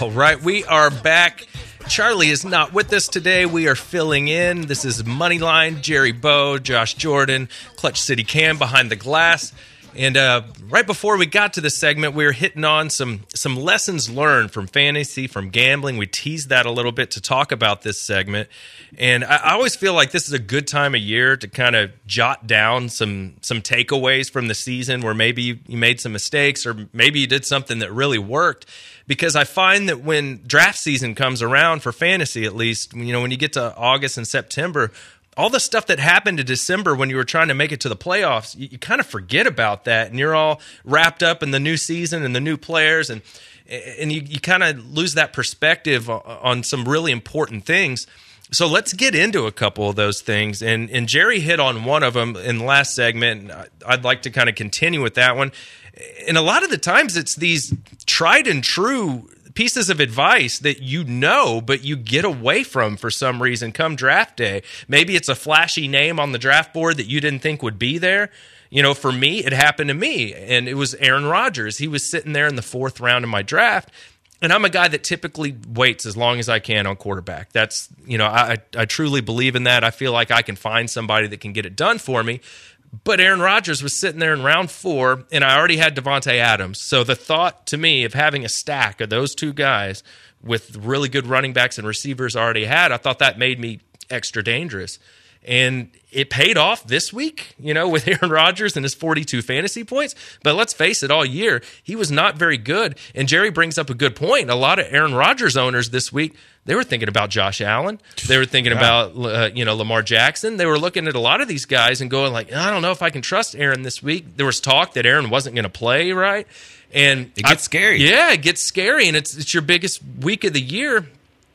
All right, we are back. Charlie is not with us today. We are filling in. This is Moneyline, Jerry Bow, Josh Jordan, Clutch City Cam behind the glass. And uh, right before we got to the segment, we were hitting on some some lessons learned from fantasy, from gambling. We teased that a little bit to talk about this segment, and I, I always feel like this is a good time of year to kind of jot down some some takeaways from the season, where maybe you, you made some mistakes, or maybe you did something that really worked. Because I find that when draft season comes around for fantasy, at least, you know, when you get to August and September, all the stuff that happened in December when you were trying to make it to the playoffs, you, you kind of forget about that, and you're all wrapped up in the new season and the new players, and and you, you kind of lose that perspective on some really important things. So let's get into a couple of those things, and and Jerry hit on one of them in the last segment. I'd like to kind of continue with that one. And a lot of the times, it's these tried and true pieces of advice that you know, but you get away from for some reason come draft day. Maybe it's a flashy name on the draft board that you didn't think would be there. You know, for me, it happened to me, and it was Aaron Rodgers. He was sitting there in the fourth round of my draft, and I'm a guy that typically waits as long as I can on quarterback. That's you know, I I truly believe in that. I feel like I can find somebody that can get it done for me. But Aaron Rodgers was sitting there in round four, and I already had Davante Adams. So the thought to me of having a stack of those two guys with really good running backs and receivers already had, I thought that made me extra dangerous. And it paid off this week, you know, with Aaron Rodgers and his 42 fantasy points. But let's face it, all year, he was not very good. And Jerry brings up a good point. A lot of Aaron Rodgers owners this week, they were thinking about Josh Allen. They were thinking yeah. about, uh, you know, Lamar Jackson. They were looking at a lot of these guys and going like, I don't know if I can trust Aaron this week. There was talk that Aaron wasn't going to play, right? And it gets I, scary. Yeah, it gets scary. And it's, it's your biggest week of the year.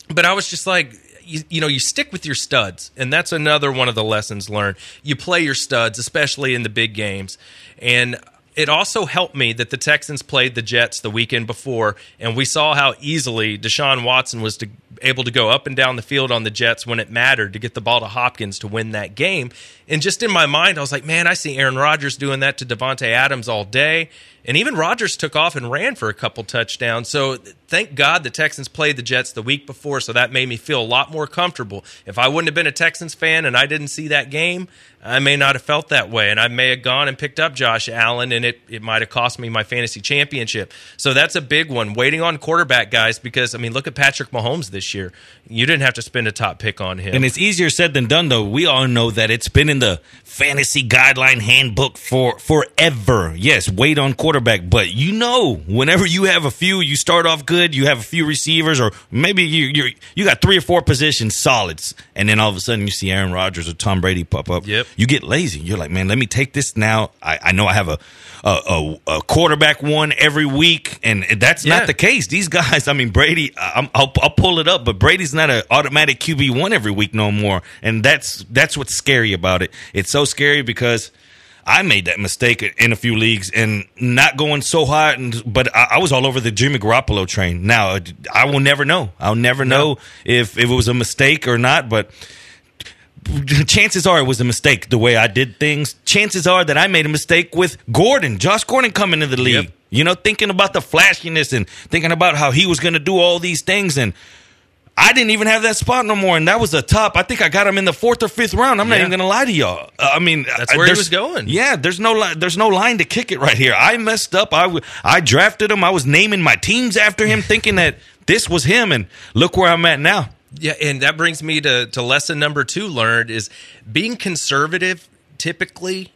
But I was just like, you, you know you stick with your studs and that's another one of the lessons learned you play your studs especially in the big games and it also helped me that the Texans played the Jets the weekend before, and we saw how easily Deshaun Watson was to, able to go up and down the field on the Jets when it mattered to get the ball to Hopkins to win that game. And just in my mind, I was like, man, I see Aaron Rodgers doing that to Davante Adams all day. And even Rodgers took off and ran for a couple touchdowns. So thank God the Texans played the Jets the week before, so that made me feel a lot more comfortable. If I wouldn't have been a Texans fan and I didn't see that game, I may not have felt that way. And I may have gone and picked up Josh Allen, and it, it might have cost me my fantasy championship. So that's a big one. Waiting on quarterback, guys, because, I mean, look at Patrick Mahomes this year. You didn't have to spend a top pick on him. And it's easier said than done, though. We all know that it's been in the fantasy guideline handbook for forever. Yes, wait on quarterback, but you know, whenever you have a few, you start off good, you have a few receivers, or maybe you you you got three or four positions solids, and then all of a sudden you see Aaron Rodgers or Tom Brady pop up. Yep. You get lazy. You're like, man, let me take this now. I, I know I have a a, a, quarterback one every week, and that's yeah. not the case. These guys, I mean, Brady, i will I'll pull it up, but Brady's not an automatic QB one every week no more, and that's that's what's scary about it. It's so scary because I made that mistake in a few leagues and not going so hard, and but I, I was all over the Jimmy Garoppolo train. Now I will never know. I'll never no. know if, if it was a mistake or not, but chances are it was a mistake the way I did things. Chances are that I made a mistake with Gordon, Josh Gordon coming into the league. Yep. You know, thinking about the flashiness and thinking about how he was going to do all these things and I didn't even have that spot no more, and that was a top. I think I got him in the fourth or fifth round. I'm yeah. not even gonna lie to y'all. Uh, I mean, that's where he was going. Yeah, there's no li- there's no line to kick it right here. I messed up. I, w- I drafted him. I was naming my teams after him, thinking that this was him, and look where I'm at now. Yeah, and that brings me to to lesson number two learned is being conservative. Typically,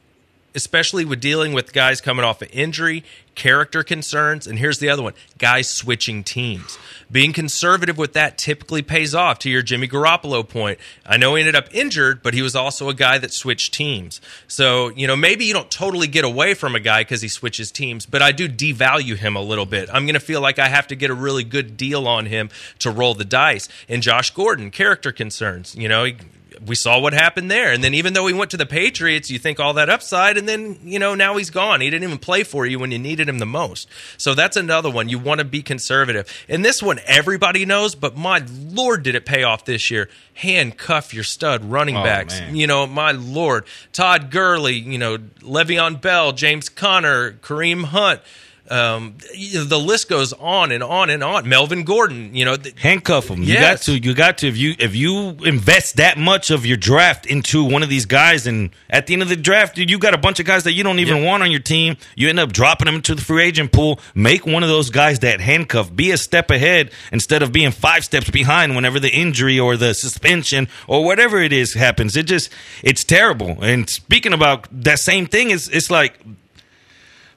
especially with dealing with guys coming off of injury, character concerns, and here's the other one guys switching teams. Being conservative with that typically pays off to your Jimmy Garoppolo point. I know he ended up injured, but he was also a guy that switched teams. So, you know, maybe you don't totally get away from a guy because he switches teams, but I do devalue him a little bit. I'm going to feel like I have to get a really good deal on him to roll the dice. And Josh Gordon, character concerns. You know, he, we saw what happened there. And then even though he went to the Patriots, you think all that upside, and then you know now he's gone. He didn't even play for you when you needed him the most. So that's another one. You want to be conservative. And this one everybody knows, but my lord, did it pay off this year? Handcuff your stud running oh, backs. Man. You know, my lord, Todd Gurley. You know, Le'Veon Bell, James Conner, Kareem Hunt. Um, the list goes on and on and on. Melvin Gordon, you know, handcuff him. Yes. You got to. You got to. If you if you invest that much of your draft into one of these guys, and at the end of the draft, you got a bunch of guys that you don't even yep. want on your team. You end up dropping them into the free agent pool. Make one of those guys that handcuff. Be a step ahead instead of being five steps behind whenever the injury or the suspension or whatever it is happens. It just it's terrible. And speaking about that same thing, is it's like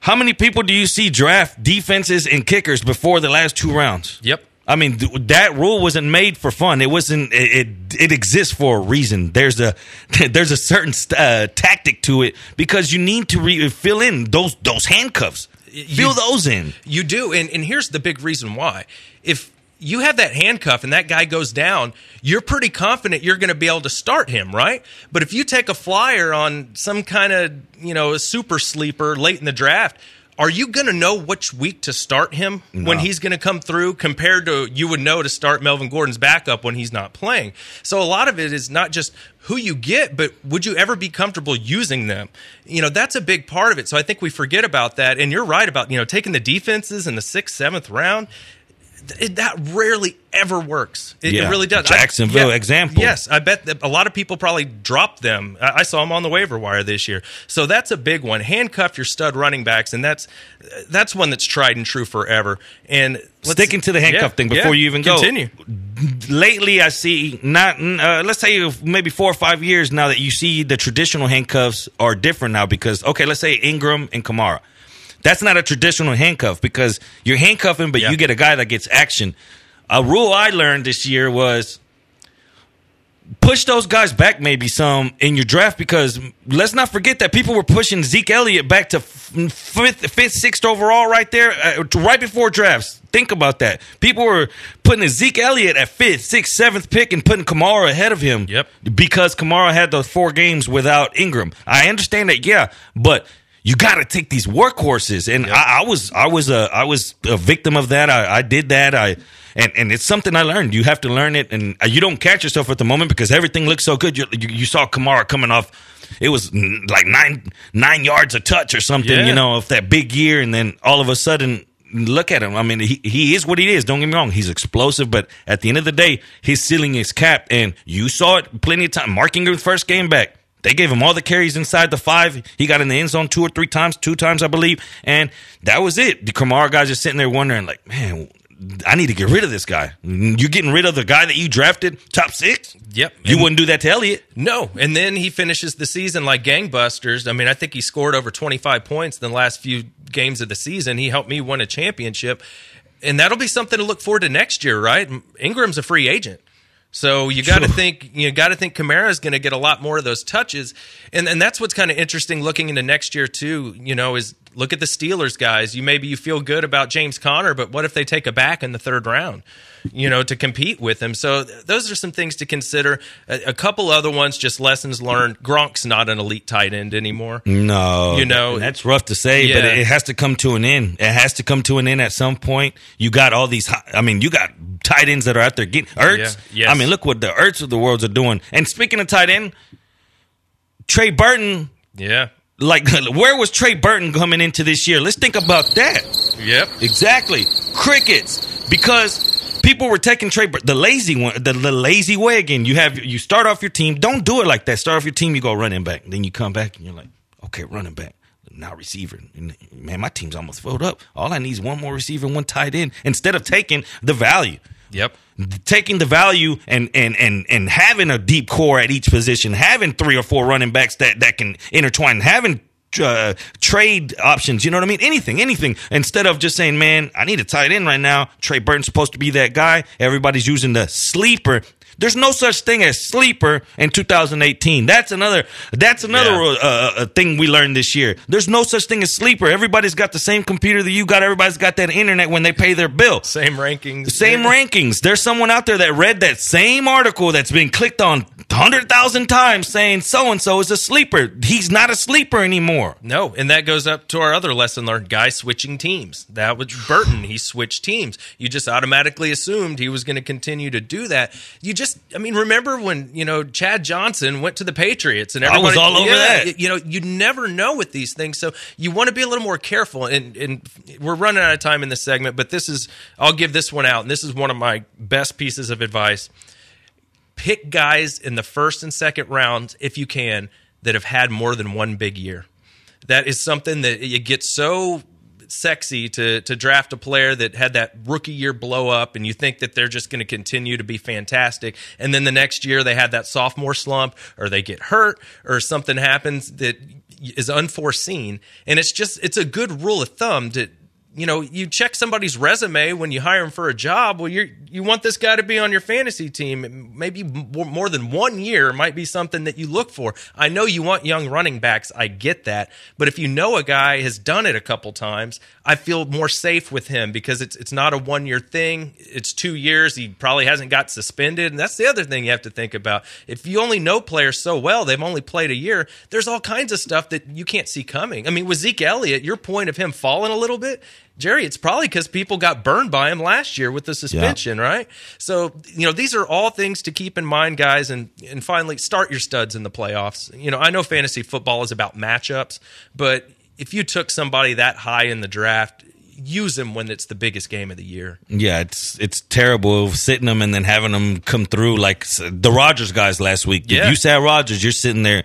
how many people do you see draft defenses and kickers before the last two rounds? Yep. I mean, th- that rule wasn't made for fun. It wasn't. It it, it exists for a reason. There's a there's a certain uh, tactic to it because you need to re- fill in those those handcuffs. You, fill those in. You do, and and here's the big reason why. If you have that handcuff and that guy goes down, you're pretty confident you're going to be able to start him, right? But if you take a flyer on some kind of, you know, a super sleeper late in the draft, are you going to know which week to start him no. when he's going to come through compared to you would know to start Melvin Gordon's backup when he's not playing? So a lot of it is not just who you get, but would you ever be comfortable using them? You know, that's a big part of it. So I think we forget about that. And you're right about, you know, taking the defenses in the sixth, seventh round it, that rarely ever works. It, yeah. it really does. Jacksonville I, yeah, example. Yes, I bet a lot of people probably dropped them. I, I, saw them on the waiver wire this year. So that's a big one. Handcuff your stud running backs, and that's that's one that's tried and true forever. And sticking to the handcuff yeah, thing before you even continue. go. Lately, I see not. Uh, let's say maybe four or five years now that you see the traditional handcuffs are different now because okay, let's say Ingram and Kamara that's not a traditional handcuff because you're handcuffing, but yeah. you get a guy that gets action. A rule I learned this year was push those guys back maybe some in your draft because let's not forget that people were pushing Zeke Elliott back to fifth, fifth sixth overall right there, uh, right before drafts. Think about that. People were putting Zeke Elliott at fifth, sixth, seventh pick and putting Kamara ahead of him. Yep. Because Kamara had those four games without Ingram. I understand that, yeah, but you got to take these workhorses. And yep. I, I, was, I was a, I was a victim of that. I, I did that. I, and, and it's something I learned. You have to learn it, and you don't catch yourself at the moment because everything looks so good. You, you, you saw Kamara coming off. It was like nine nine yards a touch or something, yeah. you know, of that big year, and then all of a sudden, look at him. I mean, he, he is what he is. Don't get me wrong. He's explosive, but at the end of the day, his ceiling is capped. And you saw it plenty of time. Mark Ingram's first game back. They gave him all the carries inside the five. He got in the end zone two or three times, two times, I believe. And that was it. The Kamara guys are sitting there wondering, like, man, I need to get rid of this guy. You're getting rid of the guy that you drafted top six? Yep. You and wouldn't do that to Elliott. No. And then he finishes the season like gangbusters. I mean, I think he scored over 25 points in the last few games of the season. He helped me win a championship. And that'll be something to look forward to next year, right? Ingram's a free agent. So you got to sure. think you got to think Kamara is going to get a lot more of those touches, and and that's what's kind of interesting looking into next year too. You know, is look at the Steelers guys. You maybe you feel good about James Conner, but what if they take a back in the third round? You know, to compete with him. So those are some things to consider. A, a couple other ones, just lessons learned. Gronk's not an elite tight end anymore. No, you know that's rough to say, yeah. but it has to come to an end. It has to come to an end at some point. You got all these. I mean, you got tight ends that are out there getting Ertz. Yeah. Yes. I mean, look what the Ertz of the worlds are doing. And speaking of tight end, Trey Burton. Yeah. Like, where was Trey Burton coming into this year? Let's think about that. Yep. Exactly. Crickets. Because people were taking Trey Burton, the lazy one, the, the lazy way again. You have, you start off your team. Don't do it like that. Start off your team, you go running back. Then you come back and you're like, okay, running back now receiver. Man, my team's almost filled up. All I need is one more receiver, one tight end, instead of taking the value. Yep. Taking the value and and and and having a deep core at each position, having three or four running backs that that can intertwine, having uh, trade options. You know what I mean? Anything, anything. Instead of just saying, "Man, I need a tight end right now." Trey Burton's supposed to be that guy. Everybody's using the sleeper there's no such thing as sleeper in 2018. That's another. That's another yeah. uh, uh, thing we learned this year. There's no such thing as sleeper. Everybody's got the same computer that you got. Everybody's got that internet when they pay their bill. Same rankings. Same rankings. There's someone out there that read that same article that's been clicked on hundred thousand times saying so and so is a sleeper. He's not a sleeper anymore. No, and that goes up to our other lesson learned: guy switching teams. That was Burton. He switched teams. You just automatically assumed he was going to continue to do that. You just just, I mean, remember when you know Chad Johnson went to the Patriots and I was all over yeah, that. You know, you never know with these things, so you want to be a little more careful. And, and we're running out of time in this segment, but this is, I'll give this one out, and this is one of my best pieces of advice. Pick guys in the first and second rounds if you can that have had more than one big year. That is something that you get so sexy to to draft a player that had that rookie year blow up and you think that they're just going to continue to be fantastic. And then the next year they had that sophomore slump or they get hurt or something happens that is unforeseen. And it's just it's a good rule of thumb to you know, you check somebody's resume when you hire them for a job. Well, you you want this guy to be on your fantasy team. Maybe more than one year might be something that you look for. I know you want young running backs. I get that, but if you know a guy has done it a couple times, I feel more safe with him because it's it's not a one year thing. It's two years. He probably hasn't got suspended, and that's the other thing you have to think about. If you only know players so well, they've only played a year. There's all kinds of stuff that you can't see coming. I mean, with Zeke Elliott, your point of him falling a little bit Jerry, it's probably because people got burned by him last year with the suspension, yeah. right? So, you know, these are all things to keep in mind, guys. And and finally, start your studs in the playoffs. You know, I know fantasy football is about matchups, but if you took somebody that high in the draft, use them when it's the biggest game of the year. Yeah, it's it's terrible sitting them and then having them come through like the Rodgers guys last week. Yeah. If you sat Rodgers, you're sitting there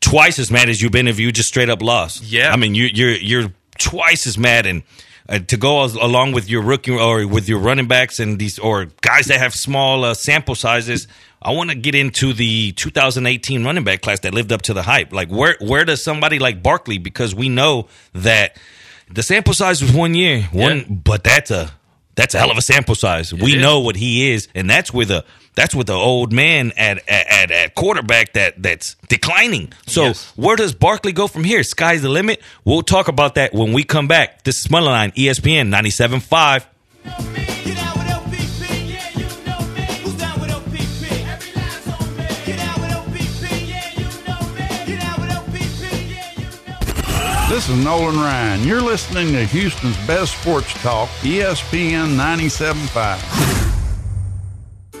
twice as mad as you've been if you just straight up lost. Yeah, I mean you, you're you're twice as mad and uh, to go as, along with your rookie or with your running backs and these or guys that have small uh, sample sizes. I want to get into the 2018 running back class that lived up to the hype. Like where where does somebody like Barkley because we know that the sample size was one year, one, yeah. but that's a that's a hell of a sample size. It we is. know what he is, and that's with a that's with the old man at, at at quarterback that that's declining. So yes. where does Barkley go from here? Sky's the limit. We'll talk about that when we come back. This is Moneyline, ESPN 97.5. This is Nolan Ryan. You're listening to Houston's best sports talk, ESPN 97.5.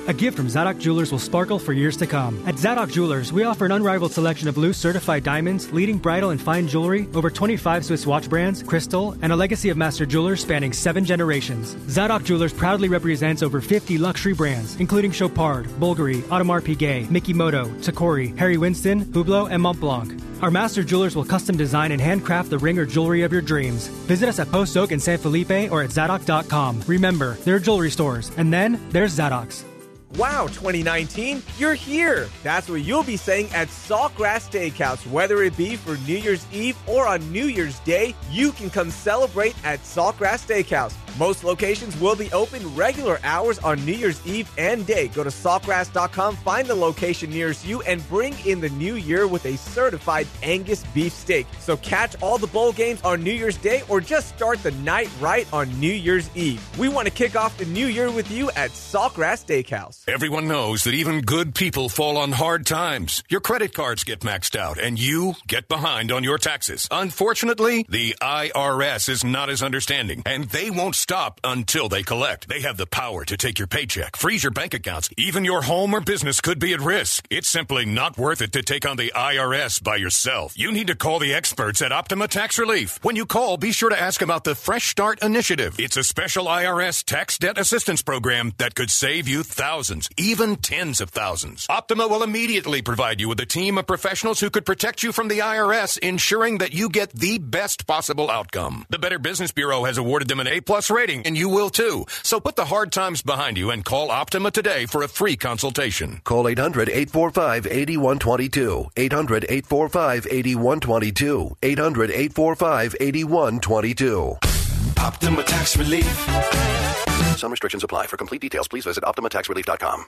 A gift from Zadok Jewelers will sparkle for years to come. At Zadok Jewelers, we offer an unrivaled selection of loose certified diamonds, leading bridal and fine jewelry, over 25 Swiss watch brands, crystal, and a legacy of master jewelers spanning seven generations. Zadok Jewelers proudly represents over 50 luxury brands, including Chopard, Bulgari, Audemars Piguet, Mikimoto, Tacori, Harry Winston, Hublot, and Montblanc. Our master jewelers will custom design and handcraft the ring or jewelry of your dreams. Visit us at Post Oak in San Felipe or at Zadok.com. Remember, there are jewelry stores, and then there's Zadok's. Wow, 2019, you're here. That's what you'll be saying at Saltgrass Steakhouse. Whether it be for New Year's Eve or on New Year's Day, you can come celebrate at Saltgrass Steakhouse. Most locations will be open regular hours on New Year's Eve and day. Go to saltgrass.com, find the location nearest you, and bring in the new year with a certified Angus beef steak. So catch all the bowl games on New Year's Day or just start the night right on New Year's Eve. We want to kick off the new year with you at Saltgrass Steakhouse. Everyone knows that even good people fall on hard times. Your credit cards get maxed out and you get behind on your taxes. Unfortunately, the IRS is not as understanding and they won't stop until they collect. They have the power to take your paycheck, freeze your bank accounts. Even your home or business could be at risk. It's simply not worth it to take on the IRS by yourself. You need to call the experts at Optima Tax Relief. When you call, be sure to ask about the Fresh Start Initiative. It's a special IRS tax debt assistance program that could save you thousands, even tens of thousands. Optima will immediately provide you with a team of professionals who could protect you from the IRS, ensuring that you get the best possible outcome. The Better Business Bureau has awarded them an A plus rating, and you will too. So put the hard times behind you and call Optima today for a free consultation. Call 800 845 8122. 800 845 8122. 800 845 8122. Optima Tax Relief. Some restrictions apply. For complete details, please visit OptimaTaxRelief.com.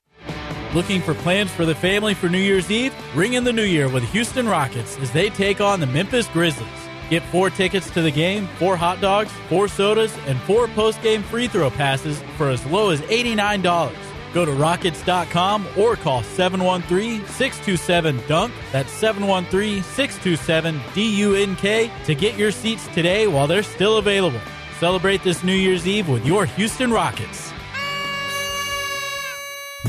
Looking for plans for the family for New Year's Eve? Ring in the new year with Houston Rockets as they take on the Memphis Grizzlies. Get four tickets to the game, four hot dogs, four sodas, and four post-game free throw passes for as low as $89. Go to rockets.com or call 713-627-DUNK. That's 713-627-DUNK to get your seats today while they're still available. Celebrate this New Year's Eve with your Houston Rockets.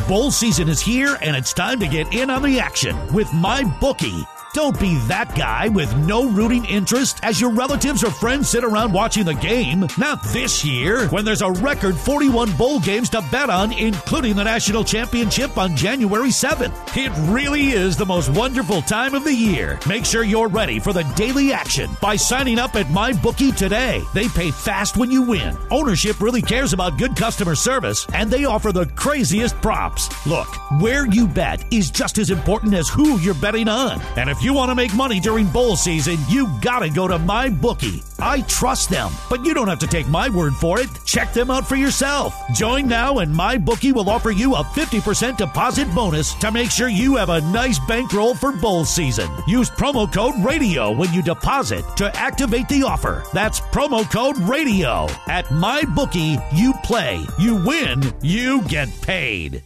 Bowl season is here, and it's time to get in on the action with my bookie. Don't be that guy with no rooting interest as your relatives or friends sit around watching the game. Not this year, when there's a record 41 bowl games to bet on, including the national championship on January 7th. It really is the most wonderful time of the year. Make sure you're ready for the daily action by signing up at MyBookie today. They pay fast when you win. Ownership really cares about good customer service, and they offer the craziest props. Look, where you bet is just as important as who you're betting on. And if you want to make money during bowl season, you gotta go to my bookie. I trust them, but you don't have to take my word for it. Check them out for yourself. Join now, and my bookie will offer you a 50% deposit bonus to make sure you have a nice bankroll for bowl season. Use promo code RADIO when you deposit to activate the offer. That's promo code RADIO. At my bookie, you play, you win, you get paid.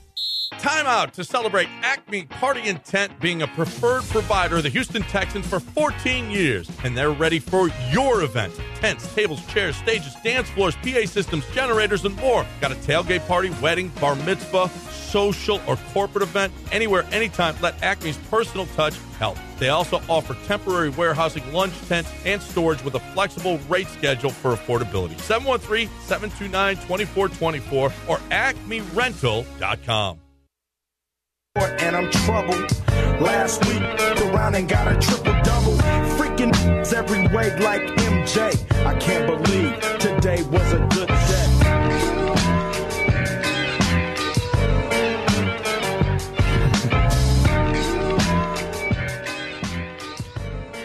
Time out to celebrate Acme Party Intent being a preferred provider of the Houston Texans for 14 years. And they're ready for your event. Tents, tables, chairs, stages, dance floors, PA systems, generators, and more. Got a tailgate party, wedding, bar mitzvah, social, or corporate event? Anywhere, anytime, let Acme's personal touch help. They also offer temporary warehousing, lunch tents, and storage with a flexible rate schedule for affordability. 713 729 2424 or acmerental.com and I'm troubled. Last week, around and got a triple double. Freaking every way like MJ. I can't believe today was a good day.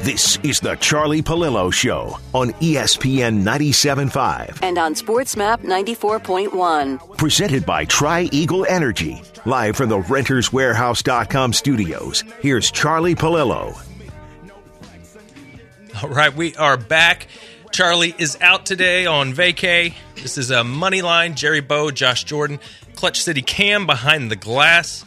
This is the Charlie Pallilo Show on ESPN 97.5. And on SportsMap 94.1. Presented by Tri Eagle Energy. Live from the renterswarehouse.com studios. Here's Charlie Pallilo. All right, we are back. Charlie is out today on vacay. This is a money line. Jerry Bow, Josh Jordan, Clutch City Cam behind the glass.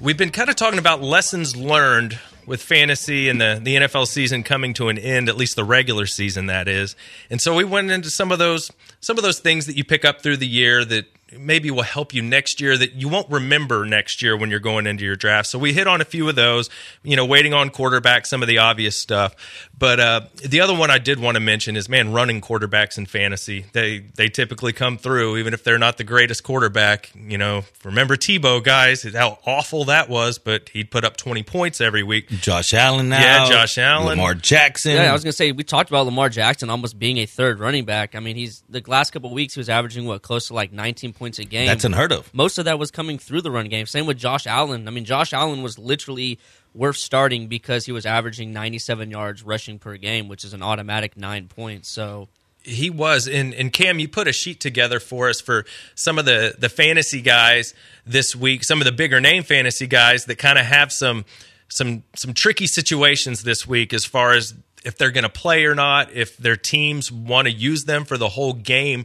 We've been kind of talking about lessons learned with fantasy and the, the NFL season coming to an end, at least the regular season that is. And so we went into some of those some of those things that you pick up through the year that maybe will help you next year that you won't remember next year when you're going into your draft. So we hit on a few of those, you know, waiting on quarterback, some of the obvious stuff. But uh, the other one I did want to mention is man, running quarterbacks in fantasy. They they typically come through, even if they're not the greatest quarterback. You know, remember Tebow, guys, how awful that was, but he'd put up 20 points every week. Josh Allen now. Yeah, Josh Allen. Lamar Jackson. Yeah, I was gonna say we talked about Lamar Jackson almost being a third running back. I mean, he's the last couple of weeks he was averaging what close to like 19 points a game. That's unheard of. Most of that was coming through the run game. Same with Josh Allen. I mean, Josh Allen was literally worth starting because he was averaging 97 yards rushing per game, which is an automatic nine points. So he was and, and cam you put a sheet together for us for some of the the fantasy guys this week some of the bigger name fantasy guys that kind of have some some some tricky situations this week as far as if they're going to play or not, if their teams want to use them for the whole game.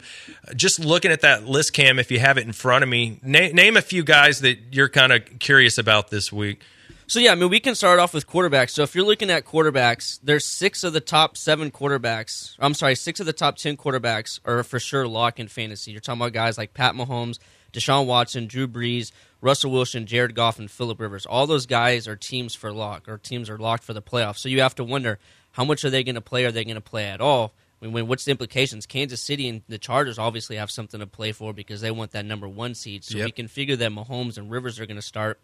Just looking at that list, Cam, if you have it in front of me, na- name a few guys that you're kind of curious about this week. So yeah, I mean we can start off with quarterbacks. So if you're looking at quarterbacks, there's six of the top seven quarterbacks. I'm sorry, six of the top ten quarterbacks are for sure lock in fantasy. You're talking about guys like Pat Mahomes, Deshaun Watson, Drew Brees, Russell Wilson, Jared Goff, and Philip Rivers. All those guys are teams for lock, or teams are locked for the playoffs. So you have to wonder how much are they going to play? Are they going to play at all? I mean, what's the implications? Kansas City and the Chargers obviously have something to play for because they want that number one seed. So Yep. we can figure that Mahomes and Rivers are going to start.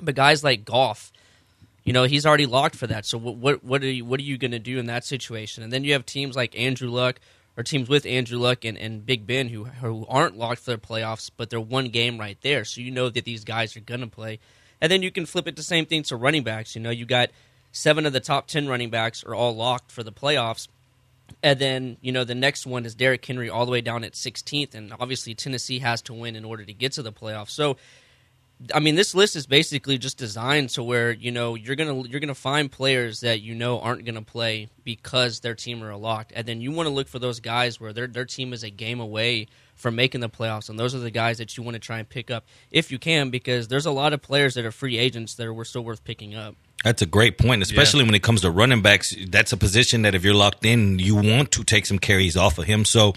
But guys like Goff, you know, he's already locked for that. So what what what are you what are you going to do in that situation? And then you have teams like Andrew Luck or teams with Andrew Luck and, and Big Ben who who aren't locked for their playoffs, but they're one game right there. So you know that these guys are going to play. And then you can flip it the same thing to running backs. You know, you got seven of the top ten running backs are all locked for the playoffs. And then, you know, the next one is Derrick Henry all the way down at 16th. And obviously, Tennessee has to win in order to get to the playoffs. So, I mean, this list is basically just designed to where you know you're gonna you're gonna find players that you know aren't gonna play because their team are locked, and then you want to look for those guys where their their team is a game away from making the playoffs, and those are the guys that you want to try and pick up if you can, because there's a lot of players that are free agents that are still worth picking up. That's a great point, especially when it comes to running backs. That's a position that if you're locked in, you want to take some carries off of him. So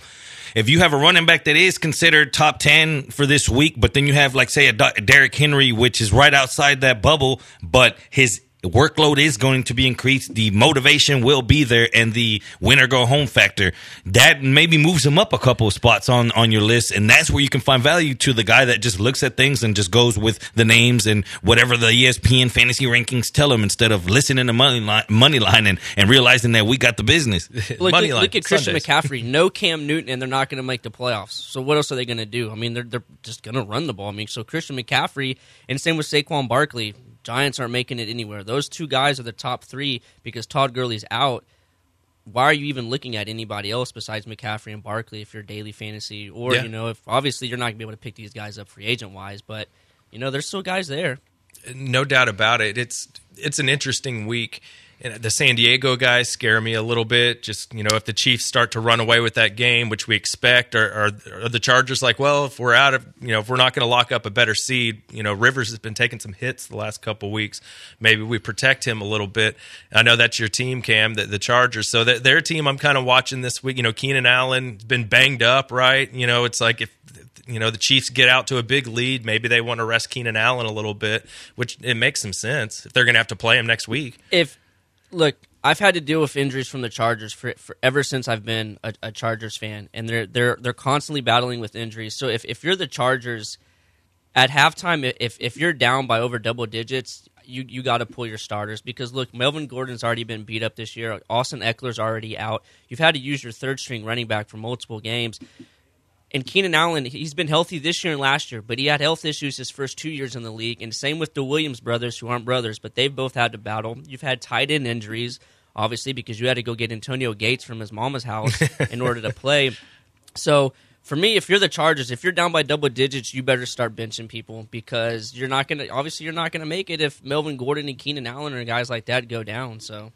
if you have a running back that is considered top 10 for this week, but then you have, like, say, a Derrick Henry, which is right outside that bubble, but his workload is going to be increased. The motivation will be there, and the winner go home factor that maybe moves him up a couple of spots on on your list, and that's where you can find value to the guy that just looks at things and just goes with the names and whatever the ESPN fantasy rankings tell him instead of listening to money line, money line and, and realizing that we got the business. Look, look, look at Christian McCaffrey. No Cam Newton, and they're not going to make the playoffs. So what else are they going to do? I mean, they're they're just going to run the ball. I mean, so Christian McCaffrey, and same with Saquon Barkley. Giants aren't making it anywhere. Those two guys are the top three because Todd Gurley's out. Why are you even looking at anybody else besides McCaffrey and Barkley if you're daily fantasy? Or, Yeah. you know, if obviously you're not going to be able to pick these guys up free agent wise, but, you know, there's still guys there. no doubt about it. It's it's an interesting week. The San Diego guys scare me a little bit. Just you know, if the Chiefs start to run away with that game, which we expect, or are, the Chargers like, well, if we're out of, you know, if we're not going to lock up a better seed, you know, Rivers has been taking some hits the last couple weeks. Maybe we protect him a little bit. I know that's your team, Cam, the, the Chargers. So that their team, I'm kind of watching this week. You know, Keenan Allen's been banged up, right? You know, it's like if you know the Chiefs get out to a big lead, maybe they want to rest Keenan Allen a little bit, which it makes some sense if they're going to have to play him next week. if look, I've had to deal with injuries from the Chargers for, for ever since I've been a, a Chargers fan, and they're they're they're constantly battling with injuries. So if, if you're the Chargers at halftime, if if you're down by over double digits, you you got to pull your starters because look, Melvin Gordon's already been beat up this year. Austin Ekeler's already out. You've had to use your third string running back for multiple games. And Keenan Allen, he's been healthy this year and last year, but he had health issues his first two years in the league. And same with the Williams brothers, who aren't brothers, but they've both had to battle. You've had tight end injuries, obviously, because you had to go get Antonio Gates from his mama's house in order to play. So for me, if you're the Chargers, if you're down by double digits, you better start benching people because you're not gonna. Obviously, you're not gonna make it if Melvin Gordon and Keenan Allen or guys like that go down. So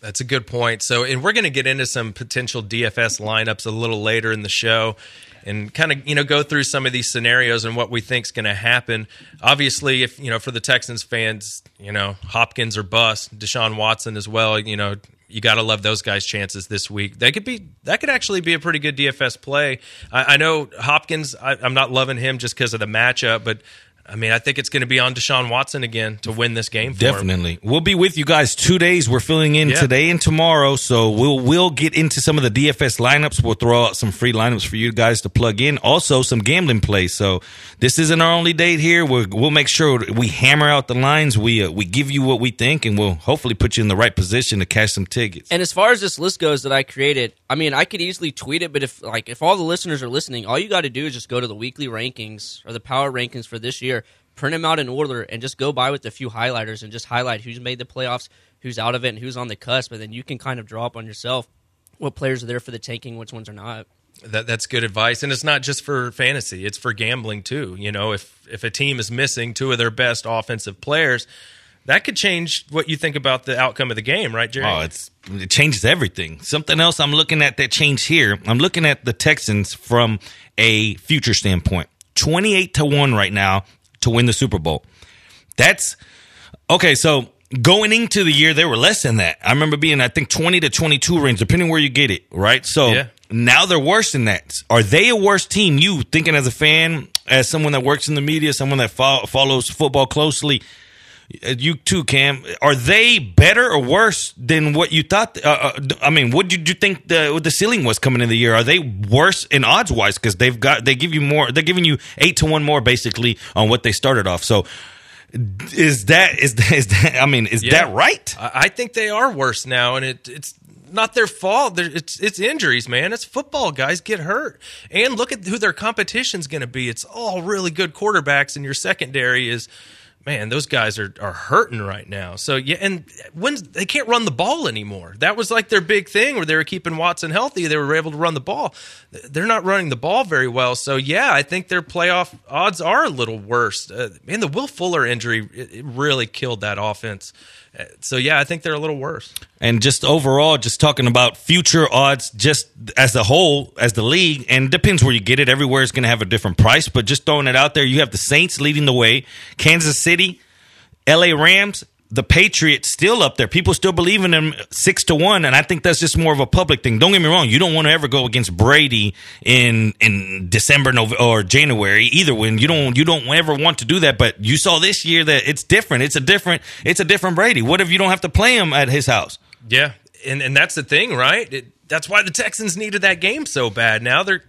That's a good point. So, and we're going to get into some potential DFS lineups a little later in the show and kind of, you know, go through some of these scenarios and what we think is going to happen. Obviously, if, you know, for the Texans fans, you know, Hopkins or bust, Deshaun Watson as well, you know, you got to love those guys' chances this week. They could be that could actually be a pretty good DFS play. I, I know Hopkins. I, I'm not loving him just because of the matchup, but I mean, I think it's going to be on Deshaun Watson again to win this game. For him. Definitely. We'll be with you guys two days. We're filling in Yeah. today and tomorrow. So we'll we'll get into some of the DFS lineups. We'll throw out some free lineups for you guys to plug in. Also some gambling plays. So this isn't our only date here. We'll, we'll make sure we hammer out the lines. We uh, we give you what we think, and we'll hopefully put you in the right position to cash some tickets. And as far as this list goes that I created, I mean, I could easily tweet it, but if like if all the listeners are listening, all you got to do is just go to the weekly rankings or the power rankings for this year, print them out in order, and just go by with a few highlighters and just highlight who's made the playoffs, who's out of it, and who's on the cusp. And then you can kind of draw up on yourself what players are there for the taking, which ones are not. That that's good advice, and it's not just for fantasy; it's for gambling too. You know, if if a team is missing two of their best offensive players, that could change what you think about the outcome of the game, right, Jerry? Oh, it's it changes everything. Something else I'm looking at that changed here. I'm looking at the Texans from a future standpoint. 28 to 1 right now to win the Super Bowl. That's okay, so going into the year they were less than that. I remember being I think 20 to 22 range depending where you get it, right? So Yeah. now they're worse than that. Are they a worse team? You thinking as a fan, as someone that works in the media, someone that fo- follows football closely, you too, Cam. Are they better or worse than what you thought? Uh, uh, I mean, what did you think the the ceiling was coming in the year? Are they worse in odds wise because they've got they give you more? They're giving you eight to one more basically on what they started off. So is that is that, is that I mean is Yeah. that right? I, I think they are worse now, and it it's not their fault. They're, it's it's injuries, man. It's football. Guys get hurt, and look at who their competition's going to be. It's all really good quarterbacks, and your secondary is. Man, those guys are, are hurting right now. So yeah, and when they can't run the ball anymore. That was like their big thing where they were keeping Watson healthy. They were able to run the ball. They're not running the ball very well. So yeah, I think their playoff odds are a little worse. Uh, man, the Will Fuller injury it, it really killed that offense. So yeah, I think they're a little worse. And just overall, just talking about future odds, just as a whole, as the league, and depends where you get it. Everywhere is going to have a different price, but just throwing it out there, you have the Saints leading the way, Kansas City, L.A. Rams, the Patriots still up there. People still believe in them six to one, and I think that's just more of a public thing. Don't get me wrong; you don't want to ever go against Brady in in December, or January either. When you don't you don't ever want to do that, but you saw this year that it's different. It's a different it's a different Brady. What if you don't have to play him at his house? Yeah, and and that's the thing, right? It, that's why the Texans needed that game so bad. Now they're,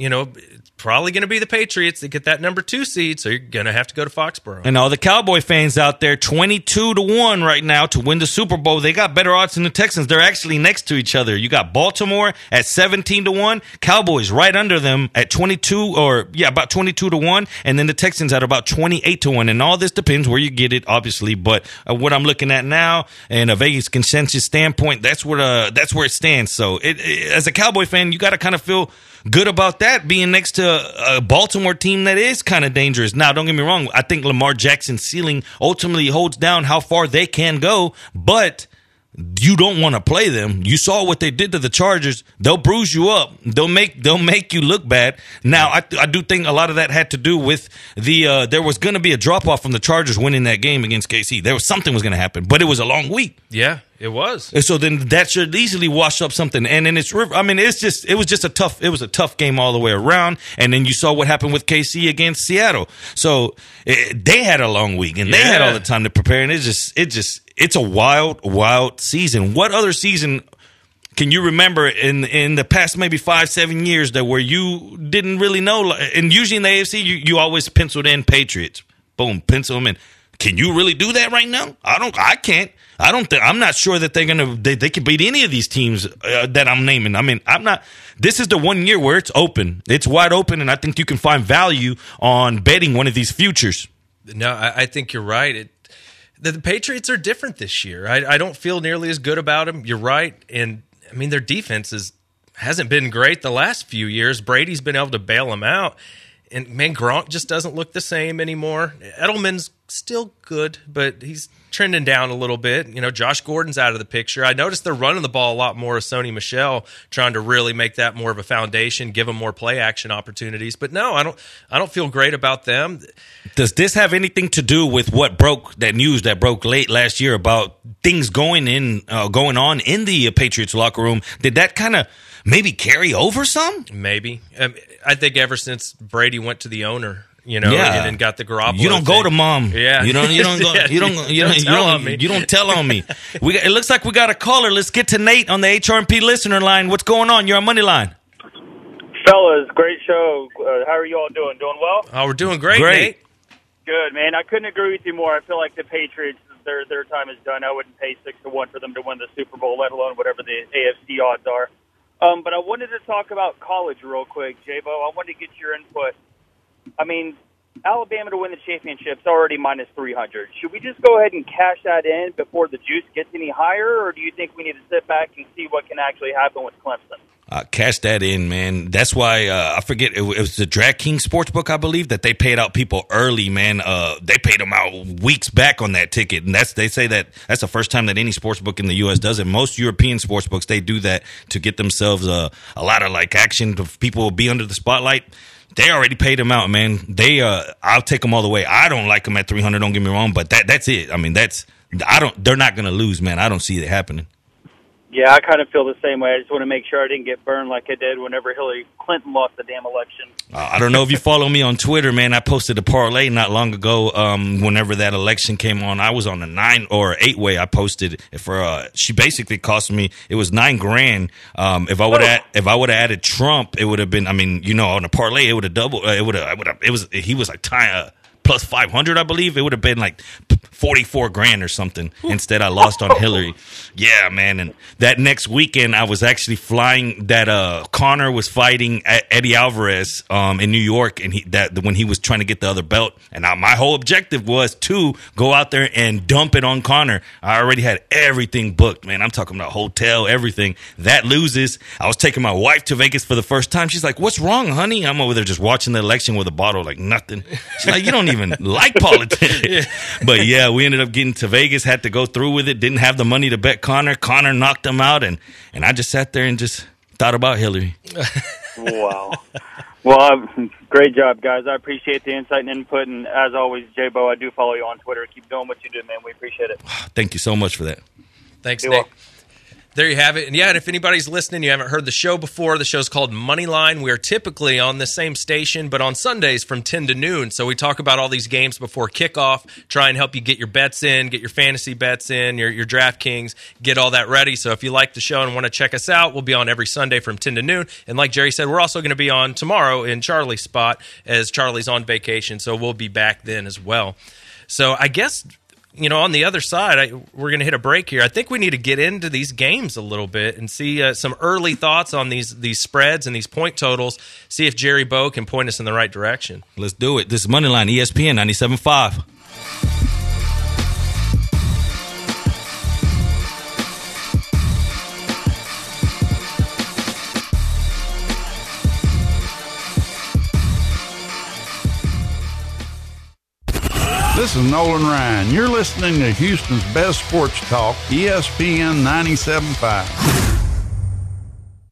you know, it's probably going to be the Patriots that get that number two seed. So you're going to have to go to Foxborough. And all the Cowboy fans out there, 22 to 1 right now to win the Super Bowl. They got better odds than the Texans. They're actually next to each other. You got Baltimore at 17 to 1, Cowboys right under them at 22 or yeah, about 22 to 1, and then the Texans at about 28 to 1. And all this depends where you get it obviously, but uh, what I'm looking at now and a Vegas consensus standpoint, that's where uh, that's where it stands. So, it, it, as a Cowboy fan, you got to kind of feel good about that being next to a Baltimore team that is kind of dangerous. Now, don't get me wrong. I think Lamar Jackson's ceiling ultimately holds down how far they can go, but you don't want to play them. You saw what they did to the Chargers. They'll bruise you up. They'll make they'll make you look bad. Now, I, I do think a lot of that had to do with the uh, there was going to be a drop off from the Chargers winning that game against KC. There was something was going to happen, but it was a long week. Yeah, it was. And so then that should easily wash up something. And then it's I mean it's just it was just a tough it was a tough game all the way around. And then you saw what happened with KC against Seattle. So it, they had a long week and they had all the time to prepare. And it just it just it's a wild wild season. What other season? Can you remember in in the past maybe five seven years that where you didn't really know? And usually in the AFC you you always penciled in Patriots. Boom, pencil them in. Can you really do that right now? I don't. I can't. I don't think. I'm not sure that they're gonna. They, they can beat any of these teams uh, that I'm naming. I mean, I'm not. This is the one year where it's open. It's wide open, and I think you can find value on betting one of these futures. No, I, I think you're right. It, the, the Patriots are different this year. I, I don't feel nearly as good about them. You're right, and I mean their defense is hasn't been great the last few years. Brady's been able to bail them out and man, Gronk just doesn't look the same anymore. Edelman's still good, but he's trending down a little bit. You know, Josh Gordon's out of the picture. I noticed they're running the ball a lot more with Sony Michel, trying to really make that more of a foundation, give them more play action opportunities. But no, I don't. I don't feel great about them. Does this have anything to do with what broke that news that broke late last year about things going in, uh, going on in the Patriots locker room? Did that kind of maybe carry over some? Maybe. Um, I think ever since Brady went to the owner, you know, yeah. and got the Garoppolo. You don't thing. go to mom. Yeah, you don't. You don't go. You don't. You don't. You don't. On me. You don't tell on me. We. Got, it looks like we got a caller. Let's get to Nate on the HRP listener line. What's going on? You're on money line. Fellas, great show. Uh, how are you all doing? Doing well? Oh, we're doing great. Great. Nate. Good man. I couldn't agree with you more. I feel like the Patriots, their their time is done. I wouldn't pay six to one for them to win the Super Bowl, let alone whatever the AFC odds are. Um, but I wanted to talk about college real quick, Jabo. I wanted to get your input. I mean, Alabama to win the championship championship's already minus 300. Should we just go ahead and cash that in before the juice gets any higher, or do you think we need to sit back and see what can actually happen with Clemson? Uh, cash that in, man. That's why uh, I forget it, was the DraftKings Sportsbook, I believe, that they paid out people early, man. Uh, they paid them out weeks back on that ticket, and that's they say that that's the first time that any sportsbook in the U.S. does it. Most European sportsbooks they do that to get themselves a lot of like action. To people will be under the spotlight. They already paid them out, man. They uh, I'll take them all the way. I don't like them at three hundred. Don't get me wrong, but that that's it. I mean, that's I don't. They're not going to lose, man. I don't see it happening. Yeah, I kind of feel the same way. I just want to make sure I didn't get burned like I did whenever Hillary Clinton lost the damn election. Uh, I don't know if you follow me on Twitter, man. I posted a parlay not long ago. Um, whenever that election came on, I was on a nine or eight way. I posted it for. Uh, she basically cost me. It was nine grand. Um, if I would have, if I would have added Trump, it would have been. I mean, you know, on a parlay, it would have doubled. Uh, it would have. It was. He was like tying. Uh, plus 500 i believe it would have been like 44 grand or something instead i lost on hillary. Yeah man and that next weekend i was actually flying that uh conor was fighting eddie alvarez um in new york and he that when he was trying to get the other belt and I, my whole objective was to go out there and dump it on Conor. i already had everything booked man. I'm talking about hotel everything. That loses. I was taking my wife to vegas for the first time. She's like what's wrong honey? I'm over there just watching the election with a bottle like nothing. She's like you don't even like politics. yeah. But yeah, we ended up getting to Vegas, had to go through with it, didn't have the money to bet Conor. Conor knocked him out and and I just sat there and just thought about Hillary. wow. Well, um, great job, guys. I appreciate the insight and input. And as always, J Bo, I do follow you on Twitter. Keep doing what you do, man. We appreciate it. Thank you so much for that. Thanks, You're Nick. welcome. There you have it. And yeah, and if anybody's listening, you haven't heard the show before, the show's called Moneyline. We are typically on the same station, but on Sundays from 10 to noon. So we talk about all these games before kickoff, try and help you get your bets in, get your fantasy bets in, your, your DraftKings, get all that ready. So if you like the show and want to check us out, we'll be on every Sunday from 10 to noon. And like Jerry said, we're also going to be on tomorrow in Charlie's spot as Charlie's on vacation. So we'll be back then as well. So I guess you know, on the other side, I, we're going to hit a break here. I think we need to get into these games a little bit and see uh, some early thoughts on these these spreads and these point totals. See if Jerry Bow can point us in the right direction. Let's do it. This is Moneyline, ESPN 97.5. This is Nolan Ryan. You're listening to Houston's best sports talk, ESPN 97.5.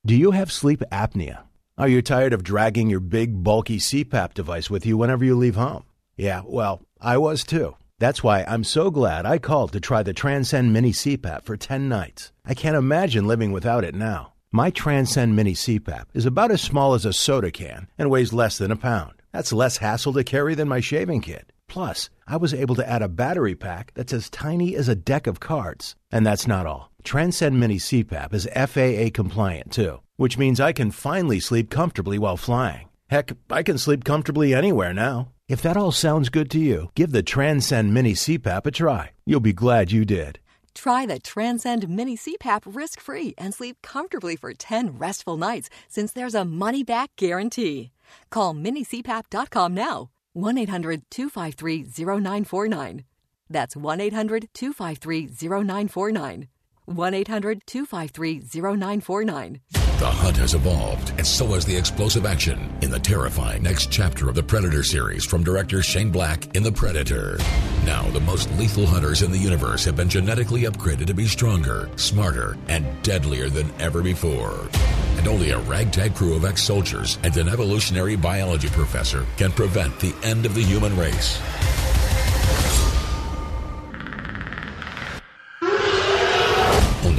Do you have sleep apnea? Are you tired of dragging your big, bulky CPAP device with you whenever you leave home? Yeah, well, I was too. That's why I'm so glad I called to try the Transcend Mini CPAP for 10 nights. I can't imagine living without it now. My Transcend Mini CPAP is about as small as a soda can and weighs less than a pound. That's less hassle to carry than my shaving kit. Plus, I was able to add a battery pack that's as tiny as a deck of cards. And that's not all. Transcend Mini CPAP is FAA compliant too, which means I can finally sleep comfortably while flying. Heck, I can sleep comfortably anywhere now. If that all sounds good to you, give the Transcend Mini CPAP a try. You'll be glad you did. Try the Transcend Mini CPAP risk free and sleep comfortably for 10 restful nights since there's a money back guarantee. Call minicpap.com now 1 800 253 0949. That's 1 800 253 0949. 1 800 253 0949. The hunt has evolved, and so has the explosive action in the terrifying next chapter of the Predator series from director Shane Black in The Predator. Now, the most lethal hunters in the universe have been genetically upgraded to be stronger, smarter, and deadlier than ever before. And only a ragtag crew of ex soldiers and an evolutionary biology professor can prevent the end of the human race.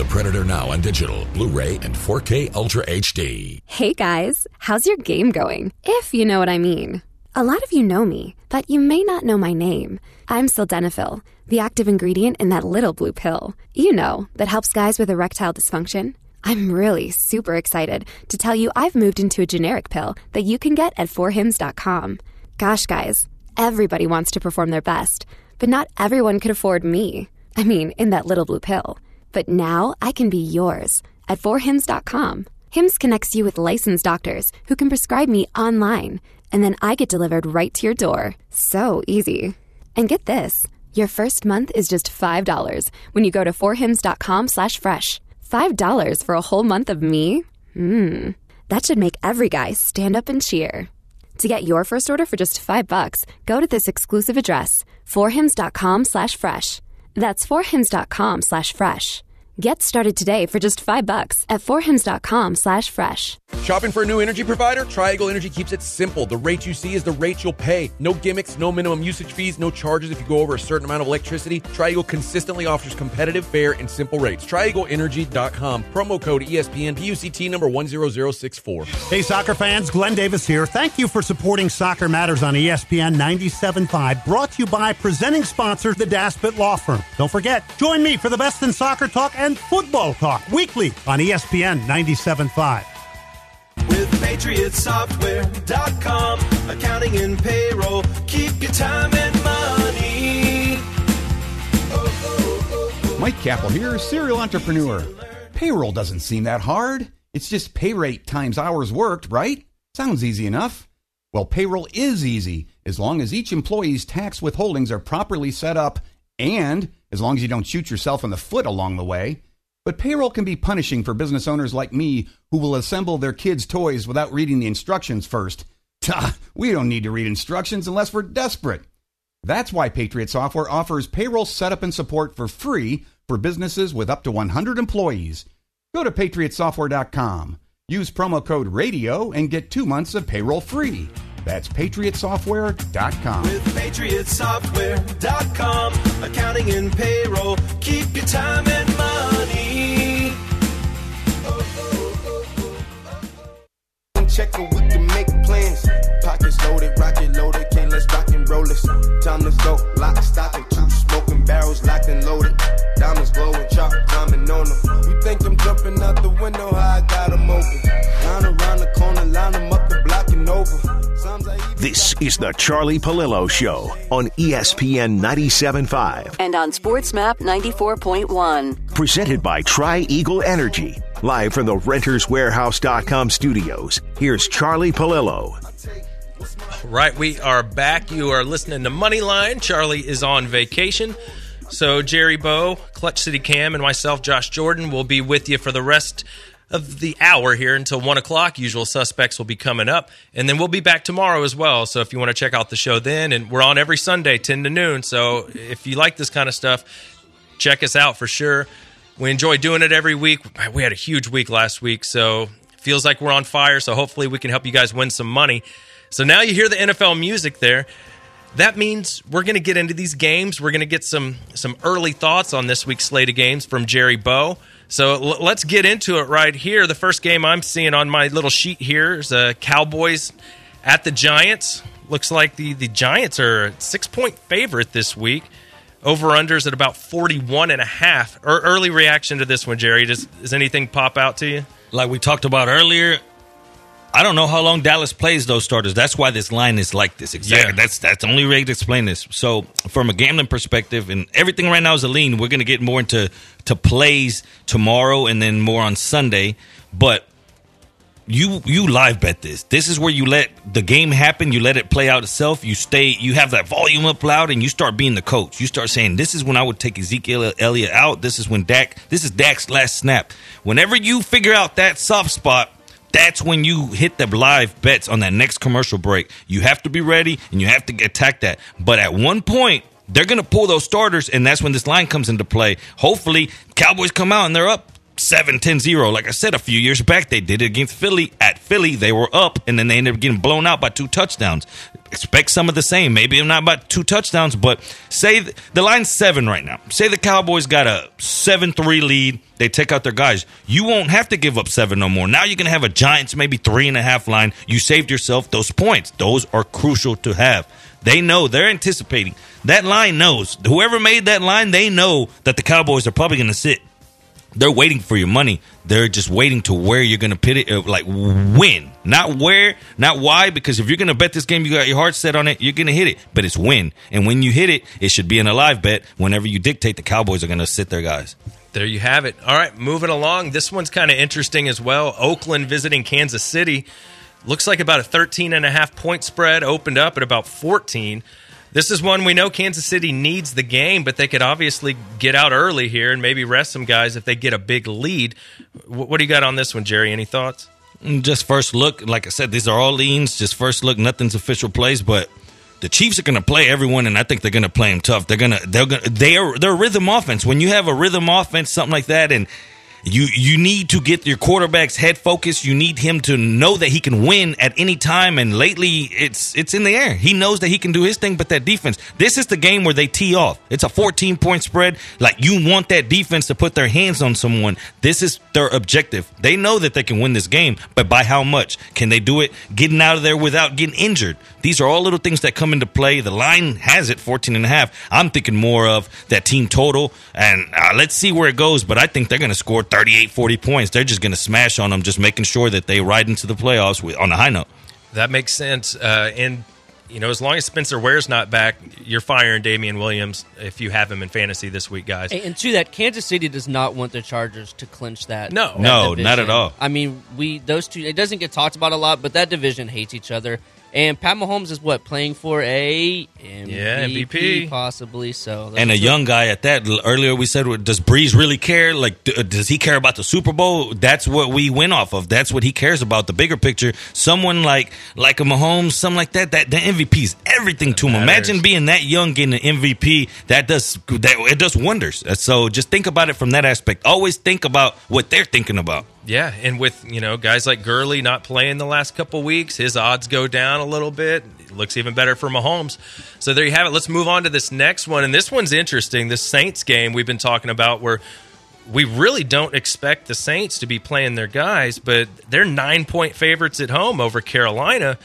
Predator now on digital, Blu ray, and 4K Ultra HD. Hey guys, how's your game going? If you know what I mean. A lot of you know me, but you may not know my name. I'm Sildenafil, the active ingredient in that little blue pill. You know, that helps guys with erectile dysfunction. I'm really super excited to tell you I've moved into a generic pill that you can get at forhims.com. Gosh, guys, everybody wants to perform their best, but not everyone could afford me. I mean, in that little blue pill. But now I can be yours at forhims.com. Hims connects you with licensed doctors who can prescribe me online, and then I get delivered right to your door. So easy. And get this, your first month is just $5 when you go to forhims.com slash fresh. $5 for a whole month of me? Mmm. That should make every guy stand up and cheer. To get your first order for just 5 bucks, go to this exclusive address, forhims.com slash fresh. That's forhims.com slash fresh. Get started today for just 5 bucks at forhims.com slash fresh. Shopping for a new energy provider? Tri Eagle Energy keeps it simple. The rate you see is the rate you'll pay. No gimmicks, no minimum usage fees, no charges if you go over a certain amount of electricity. Tri Eagle consistently offers competitive, fair, and simple rates. TriEagleEnergy.com. Promo code ESPN PUCT number 10064. Hey, soccer fans, Glenn Davis here. Thank you for supporting Soccer Matters on ESPN 97.5, brought to you by presenting sponsor, the Daspit Law Firm. Don't forget, join me for the best in soccer talk and football talk weekly on ESPN 97.5. With PatriotSoftware.com, accounting and payroll, keep your time and money. Mike Kappel here, serial entrepreneur. Payroll doesn't seem that hard. It's just pay rate times hours worked, right? Sounds easy enough. Well, payroll is easy as long as each employee's tax withholdings are properly set up and as long as you don't shoot yourself in the foot along the way. But payroll can be punishing for business owners like me who will assemble their kids' toys without reading the instructions first. Tah, we don't need to read instructions unless we're desperate. That's why Patriot Software offers payroll setup and support for free for businesses with up to 100 employees. Go to patriotsoftware.com. Use promo code RADIO and get two months of payroll free. That's patriotsoftware.com. With patriotsoftware.com. Accounting and payroll. Keep your time and money. Check it, we can make plans. Pockets loaded, rocket loaded, can't let's rock and roll this. Time to go, lock, stock, and two smoking barrels locked and loaded. Diamonds glowing, chop climbing on them. You think I'm jumping out the window, how I got 'em open. Line around the corner, line 'em up the block and over. Sometimes I even This is the Charlie Pallilo Show on ESPN 97.5. And on SportsMap 94.1. Presented by Tri Eagle Energy. Live from the renterswarehouse.com studios. Here's Charlie Pallilo. Right, we are back. You are listening to Moneyline. Charlie is on vacation. So Jerry Bow, Clutch City Cam, and myself, Josh Jordan, will be with you for the rest of the hour here until one o'clock. Usual suspects will be coming up, and then we'll be back tomorrow as well. So if you want to check out the show then, and we're on every Sunday, ten to noon. So if you like this kind of stuff, check us out for sure. We enjoy doing it every week. We had a huge week last week, so feels like we're on fire. So hopefully we can help you guys win some money. So now you hear the NFL music there. That means we're going to get into these games. We're going to get some some early thoughts on this week's slate of games from Jerry Bow. So l- let's get into it right here. The first game I'm seeing on my little sheet here is uh, Cowboys at the Giants. Looks like the, the Giants are six point favorite this week. Over unders at about 41 and a half. Or early reaction to this one, Jerry. Does, does anything pop out to you? Like we talked about earlier, I don't know how long Dallas plays those starters. That's why this line is like this. Exactly. Yeah. That's that's the only way to explain this. So, from a gambling perspective, and everything right now is a lean. We're going to get more into to plays tomorrow, and then more on Sunday. But you you live bet this. This is where you let the game happen. You let it play out itself. You stay. You have that volume up loud, and you start being the coach. You start saying, "This is when I would take Ezekiel Elliott out. This is when Dak. This is Dak's last snap." Whenever you figure out that soft spot, that's when you hit the live bets on that next commercial break. You have to be ready and you have to attack that. But at one point, they're going to pull those starters, and that's when this line comes into play. Hopefully, Cowboys come out and they're up 7 10 0. Like I said, a few years back, they did it against Philly. At Philly, they were up, and then they ended up getting blown out by two touchdowns. Expect some of the same. Maybe not by two touchdowns, but say th- the line's seven right now. Say the Cowboys got a 7 3 lead. They take out their guys. You won't have to give up seven no more. Now you're going to have a Giants maybe three and a half line. You saved yourself those points. Those are crucial to have. They know, they're anticipating. That line knows. Whoever made that line, they know that the Cowboys are probably going to sit they're waiting for your money. They're just waiting to where you're going to pit it, uh, like when, not where, not why. Because if you're going to bet this game, you got your heart set on it, you're going to hit it. But it's when, and when you hit it, it should be an alive bet. Whenever you dictate, the Cowboys are going to sit there, guys. There you have it. All right, moving along. This one's kind of interesting as well. Oakland visiting Kansas City. Looks like about a 13 and a half point spread opened up at about 14. This is one we know Kansas City needs the game, but they could obviously get out early here and maybe rest some guys if they get a big lead. What do you got on this one, Jerry? Any thoughts? Mm, Just first look, like I said, these are all leans. Just first look, nothing's official plays, but the Chiefs are going to play everyone, and I think they're going to play them tough. They're going to they're are they're a rhythm offense. When you have a rhythm offense, something like that, and you you need to get your quarterback's head focused. You need him to know that he can win at any time. And lately, it's it's in the air. He knows that he can do his thing, but that defense. This is the game where they tee off. It's a 14 point spread. Like you want that defense to put their hands on someone. This is their objective. They know that they can win this game, but by how much? Can they do it getting out of there without getting injured? These are all little things that come into play. The line has it 14 and a half. I'm thinking more of that team total, and uh, let's see where it goes. But I think they're going to score 38, 40 points. They're just going to smash on them, just making sure that they ride into the playoffs with, on a high note. That makes sense. Uh, and you know, as long as Spencer Ware's not back, you're firing Damien Williams if you have him in fantasy this week, guys. And, and to that, Kansas City does not want the Chargers to clinch that. No. that No, division. not at all. I mean, we those two. It doesn't get talked about a lot, but that division hates each other. And Pat Mahomes is what playing for a MVP, Yeah, MVP. possibly. So and a those young guy at that. Earlier we said, does Brees really care? Like, uh, does he care about the Super Bowl? That's what we went off of. That's what he cares about. The bigger picture. Someone like like a Mahomes, something like that. That the MVP is everything to him. matters. Imagine being that young getting an MVP. That does that. It does wonders. Uh, So just think about it from that aspect. Always think about what they're thinking about. Yeah, and with you know guys like Gurley not playing the last couple weeks, his odds go down a little bit. It looks even better for Mahomes. So there you have it. Let's move on to this next one, and this one's interesting. This Saints game we've been talking about, where we really don't expect the Saints to be playing their guys, but they're nine point favorites at home over Carolina.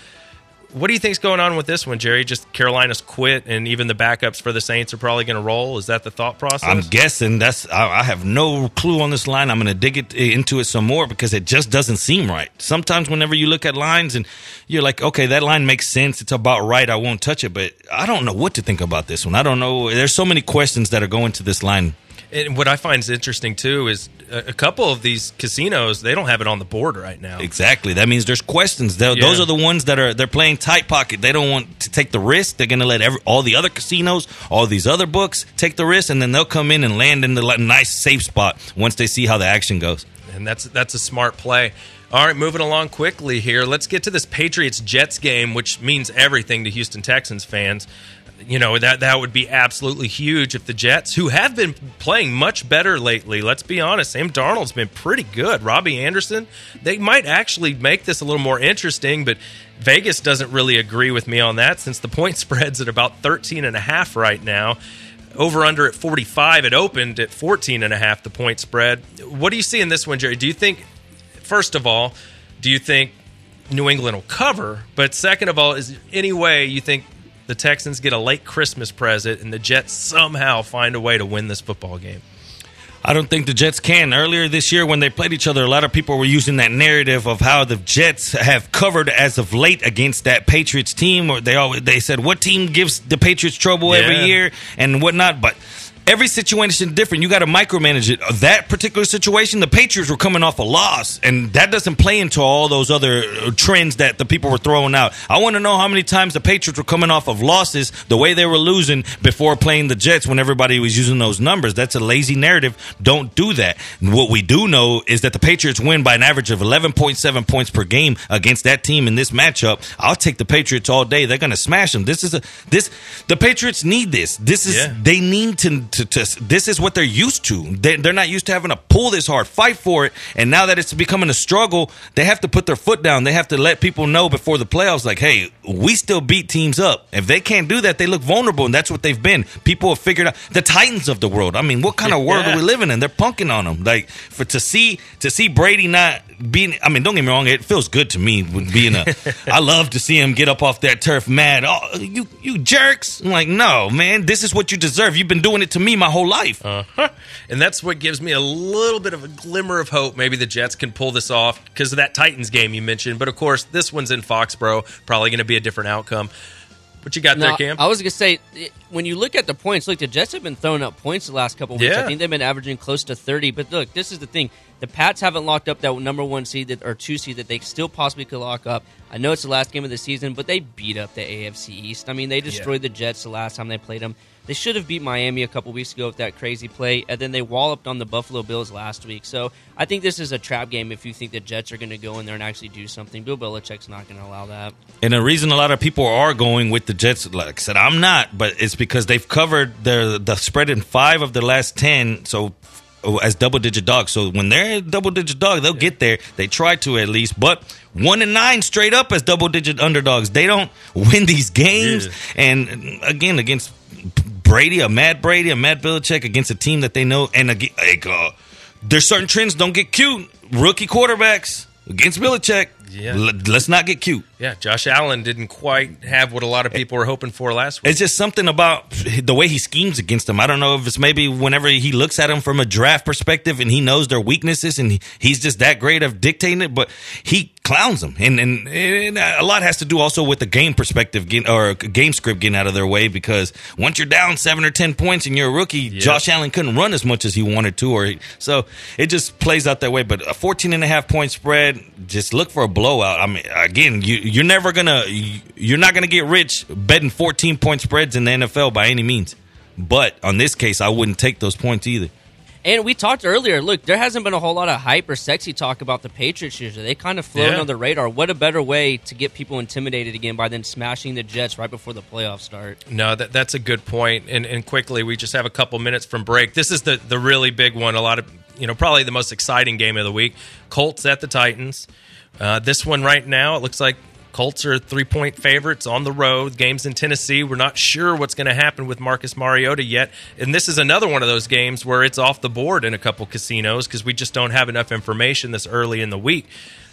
What do you think's going on with this one, Jerry? Just Carolina's quit, and even the backups for the Saints are probably going to roll. Is that the thought process? I'm guessing that's. I, I have no clue on this line. I'm going to dig it eh, into it some more because it just doesn't seem right. Sometimes, whenever you look at lines and you're like, okay, that line makes sense. It's about right. I won't touch it, but I don't know what to think about this one. I don't know. There's so many questions that are going to this line And what I find is interesting too is a, couple of these casinos they don't have it on the board right now. Exactly. That means there's questions. Yeah. Those are the ones that are they're playing tight pocket. They don't want to take the risk. They're going to let every, all the other casinos, all these other books take the risk, and then they'll come in and land in the nice safe spot once they see how the action goes. and that's that's a smart play. All right, moving along quickly here. Let's get to this Patriots Jets game, which means everything to Houston Texans fans. You know that that would be absolutely huge if the Jets, who have been playing much better lately, let's be honest, Sam Darnold's been pretty good. Robbie Anderson, they might actually make this a little more interesting, but Vegas doesn't really agree with me on that since the point spread's at about 13 and a half right now. Over under at 45 it opened at 14 and a half the point spread. What do you see in this one jerry? Do you think first of all do you think new england will cover? But second of all is any way you think the texans get a late christmas present and the jets somehow find a way to win this football game I don't think the Jets can. Earlier this year, when they played each other, a lot of people were using that narrative of how the Jets have covered as of late against that Patriots team. Or they always they said, "What team gives the Patriots trouble every year?" and whatnot. But every situation is different. You got to micromanage it. That particular situation, the Patriots were coming off a loss, and that doesn't play into all those other uh, trends that the people were throwing out. I want to know how many times the Patriots were coming off of losses the way they were losing before playing the Jets when everybody was using those numbers. That's a lazy narrative. Don't do that. What we do know is that the Patriots win by an average of 11.7 points per game against that team in this matchup. I'll take the Patriots all day. They're going to smash them. This is a this the Patriots need this. This is Yeah. they need to, to, to this is what they're used to. They, they're not used to having to pull this hard fight for it. And now that it's becoming a struggle they have to put their foot down. They have to let people know before the playoffs like hey we still beat teams up. If they can't do that they look vulnerable and that's what they've been. People have figured out the titans of the world. I mean what kind of world Yeah. are we living in? They're punking on them like for to see to see brady not being i mean don't get me wrong it feels good to me being a i love to see him get up off that turf mad. Oh you you jerks. I'm like no man this is what you deserve. You've been doing it to me my whole life. Uh-huh. and that's what gives me a little bit of a glimmer of hope maybe the jets can pull this off because of that titans game you mentioned. But of course this one's in foxborough probably going to be a different outcome what you got there cam I was gonna say when you look at the points, look, the Jets have been throwing up points the last couple weeks. Yeah. I think they've been averaging close to thirty. But look, this is the thing: the Pats haven't locked up that number one seed that, or two seed that they still possibly could lock up. I know it's the last game of the season, but they beat up the AFC East. I mean, they destroyed the Jets the last time they played them. They should have beat Miami a couple weeks ago with that crazy play, and then they walloped on the Buffalo Bills last week. So I think this is a trap game if you think the Jets are going to go in there and actually do something. Bill Belichick's not going to allow that. And the reason a lot of people are going with the Jets, like I said, I'm not, but it's because they've covered the the spread in five of the last ten. So oh, as double digit dogs. So when they're a double digit dog, they'll get there. They try to at least, but one and nine straight up as double digit underdogs. They don't win these games. And again, against Brady, a Matt Brady, a Matt Belichick against a team that they know, and like, uh, there's certain trends don't get cute. Rookie quarterbacks against Belichick. Yeah. L- let's not get cute. Yeah, Josh Allen didn't quite have what a lot of people were hoping for last week. It's just something about the way he schemes against them. I don't know if it's maybe whenever he looks at them from a draft perspective and he knows their weaknesses and he's just that great of dictating it, but he clowns them. And, and, and a lot has to do also with the game perspective getting, or game script getting out of their way because once you're down seven or 10 points and you're a rookie, Josh Allen couldn't run as much as he wanted to. or he, So it just plays out that way. But a 14 and a half point spread, just look for a blowout. I mean, again, you, you're never going to, you're not going to get rich betting 14 point spreads in the NFL by any means. But on this case, I wouldn't take those points either. And we talked earlier. Look, there hasn't been a whole lot of hype or sexy talk about the Patriots usually. They kind of float Yeah. under the radar. What a better way to get people intimidated again by then smashing the Jets right before the playoffs start. No, that, that's a good point. And, and quickly, we just have a couple minutes from break. This is the, the really big one. A lot of, you know, probably the most exciting game of the week. Colts at the Titans. Uh, this one right now, it looks like Colts are three point favorites on the road. Games in Tennessee. We're not sure what's going to happen with Marcus Mariota yet. And this is another one of those games where it's off the board in a couple casinos because we just don't have enough information this early in the week.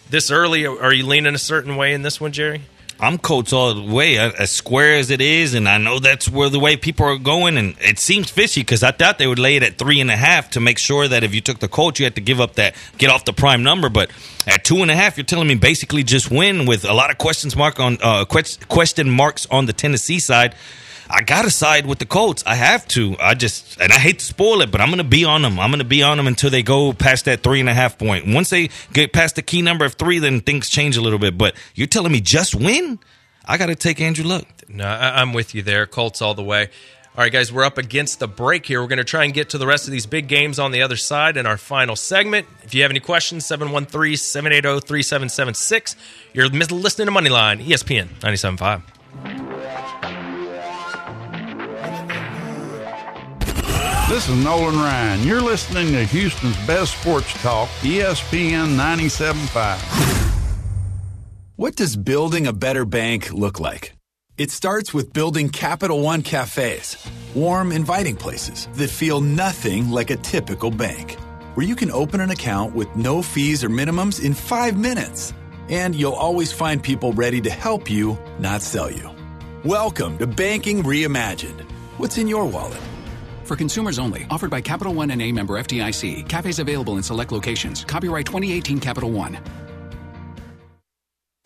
This early, are you leaning a certain way in this one, Jerry? I'm Colts all the way, as square as it is, and I know that's where the way people are going. And it seems fishy because I thought they would lay it at three and a half to make sure that if you took the Colts, you had to give up that get off the prime number. But at two and a half, you're telling me basically just win with a lot of questions mark on uh, question marks on the Tennessee side. I gotta side with the Colts. I have to. I just and I hate to spoil it, but I'm gonna be on them. I'm gonna be on them until they go past that three and a half point. Once they get past the key number of three, then things change a little bit. But you're telling me just win? I gotta take Andrew Luck. No, I'm with you there. Colts all the way. All right, guys, we're up against the break here. We're going to try and get to the rest of these big games on the other side in our final segment. If you have any questions, 713 780 3776. You're listening to Moneyline, ESPN 97.5. This is Nolan Ryan. You're listening to Houston's best sports talk, ESPN 97.5. What does building a better bank look like? It starts with building Capital One cafes, warm, inviting places that feel nothing like a typical bank, where you can open an account with no fees or minimums in five minutes. And you'll always find people ready to help you, not sell you. Welcome to Banking Reimagined. What's in your wallet? For consumers only, offered by Capital One and a member FDIC. Cafes available in select locations. Copyright 2018 Capital One.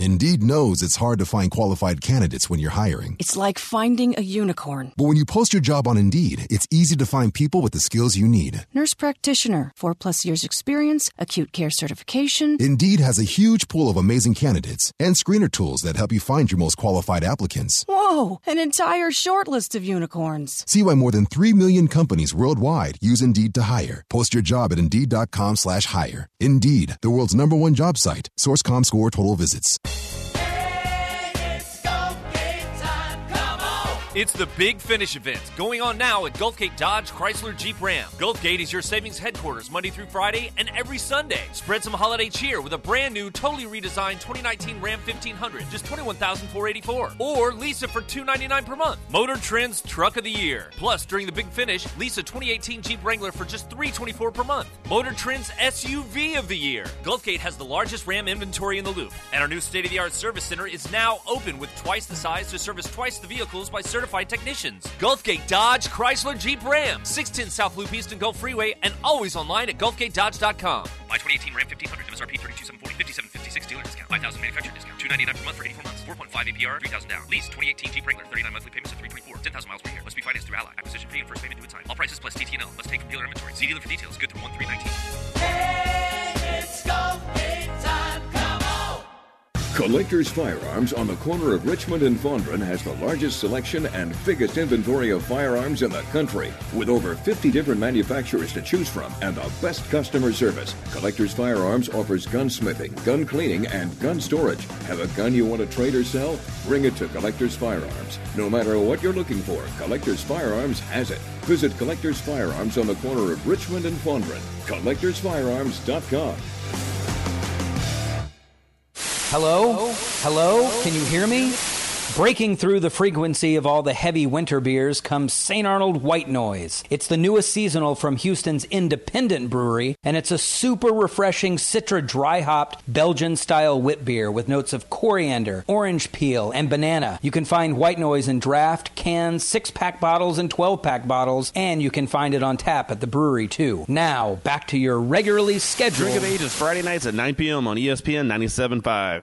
Indeed knows it's hard to find qualified candidates when you're hiring. It's like finding a unicorn. But when you post your job on Indeed, it's easy to find people with the skills you need. Nurse practitioner, four plus years experience, acute care certification. Indeed has a huge pool of amazing candidates and screener tools that help you find your most qualified applicants. Whoa, an entire shortlist of unicorns. See why more than 3 million companies worldwide use Indeed to hire. Post your job at Indeed.com slash hire. Indeed, the world's number one job site. Source.com score total visits. Hey. It's the Big Finish event going on now at Gulfgate Dodge Chrysler Jeep Ram. Gulfgate is your savings headquarters Monday through Friday and every Sunday. Spread some holiday cheer with a brand new, totally redesigned 2019 Ram 1500, just 21484 Or lease it for 299 per month. Motor Trend's Truck of the Year. Plus, during the Big Finish, lease a 2018 Jeep Wrangler for just 324 per month. Motor Trend's SUV of the Year. Gulfgate has the largest Ram inventory in the loop, and our new state of the art service center is now open with twice the size to service twice the vehicles by certified technicians. Gulfgate Dodge Chrysler Jeep Ram, 610 South Loop East and Gulf Freeway, and always online at GulfgateDodge.com. Buy 2018 Ram 1500 MSRP 32740 5756 dealer discount 5000 manufacturer discount 299 per month for 84 months 4.5 APR 3000 down. Lease 2018 Jeep Wrangler 39 monthly payments of 324 10,000 miles per year. Must be financed through Ally. Acquisition fee and first payment due in time. All prices plus TTNL must take from dealer inventory. See dealer for details. Good through 1 Collectors Firearms on the corner of Richmond and Fondren has the largest selection and biggest inventory of firearms in the country. With over 50 different manufacturers to choose from and the best customer service, Collectors Firearms offers gunsmithing, gun cleaning, and gun storage. Have a gun you want to trade or sell? Bring it to Collectors Firearms. No matter what you're looking for, Collectors Firearms has it. Visit Collectors Firearms on the corner of Richmond and Fondren. CollectorsFirearms.com. Hello? Hello? Can you hear me? Breaking through the frequency of all the heavy winter beers comes St. Arnold White Noise. It's the newest seasonal from Houston's independent brewery, and it's a super refreshing Citra dry hopped Belgian style wit beer with notes of coriander, orange peel, and banana. You can find White Noise in draft, cans, 6 pack bottles, and 12 pack bottles, and you can find it on tap at the brewery too. Now, back to your regularly scheduled. Drink of Ages Friday nights at 9 p.m. on ESPN 97.5.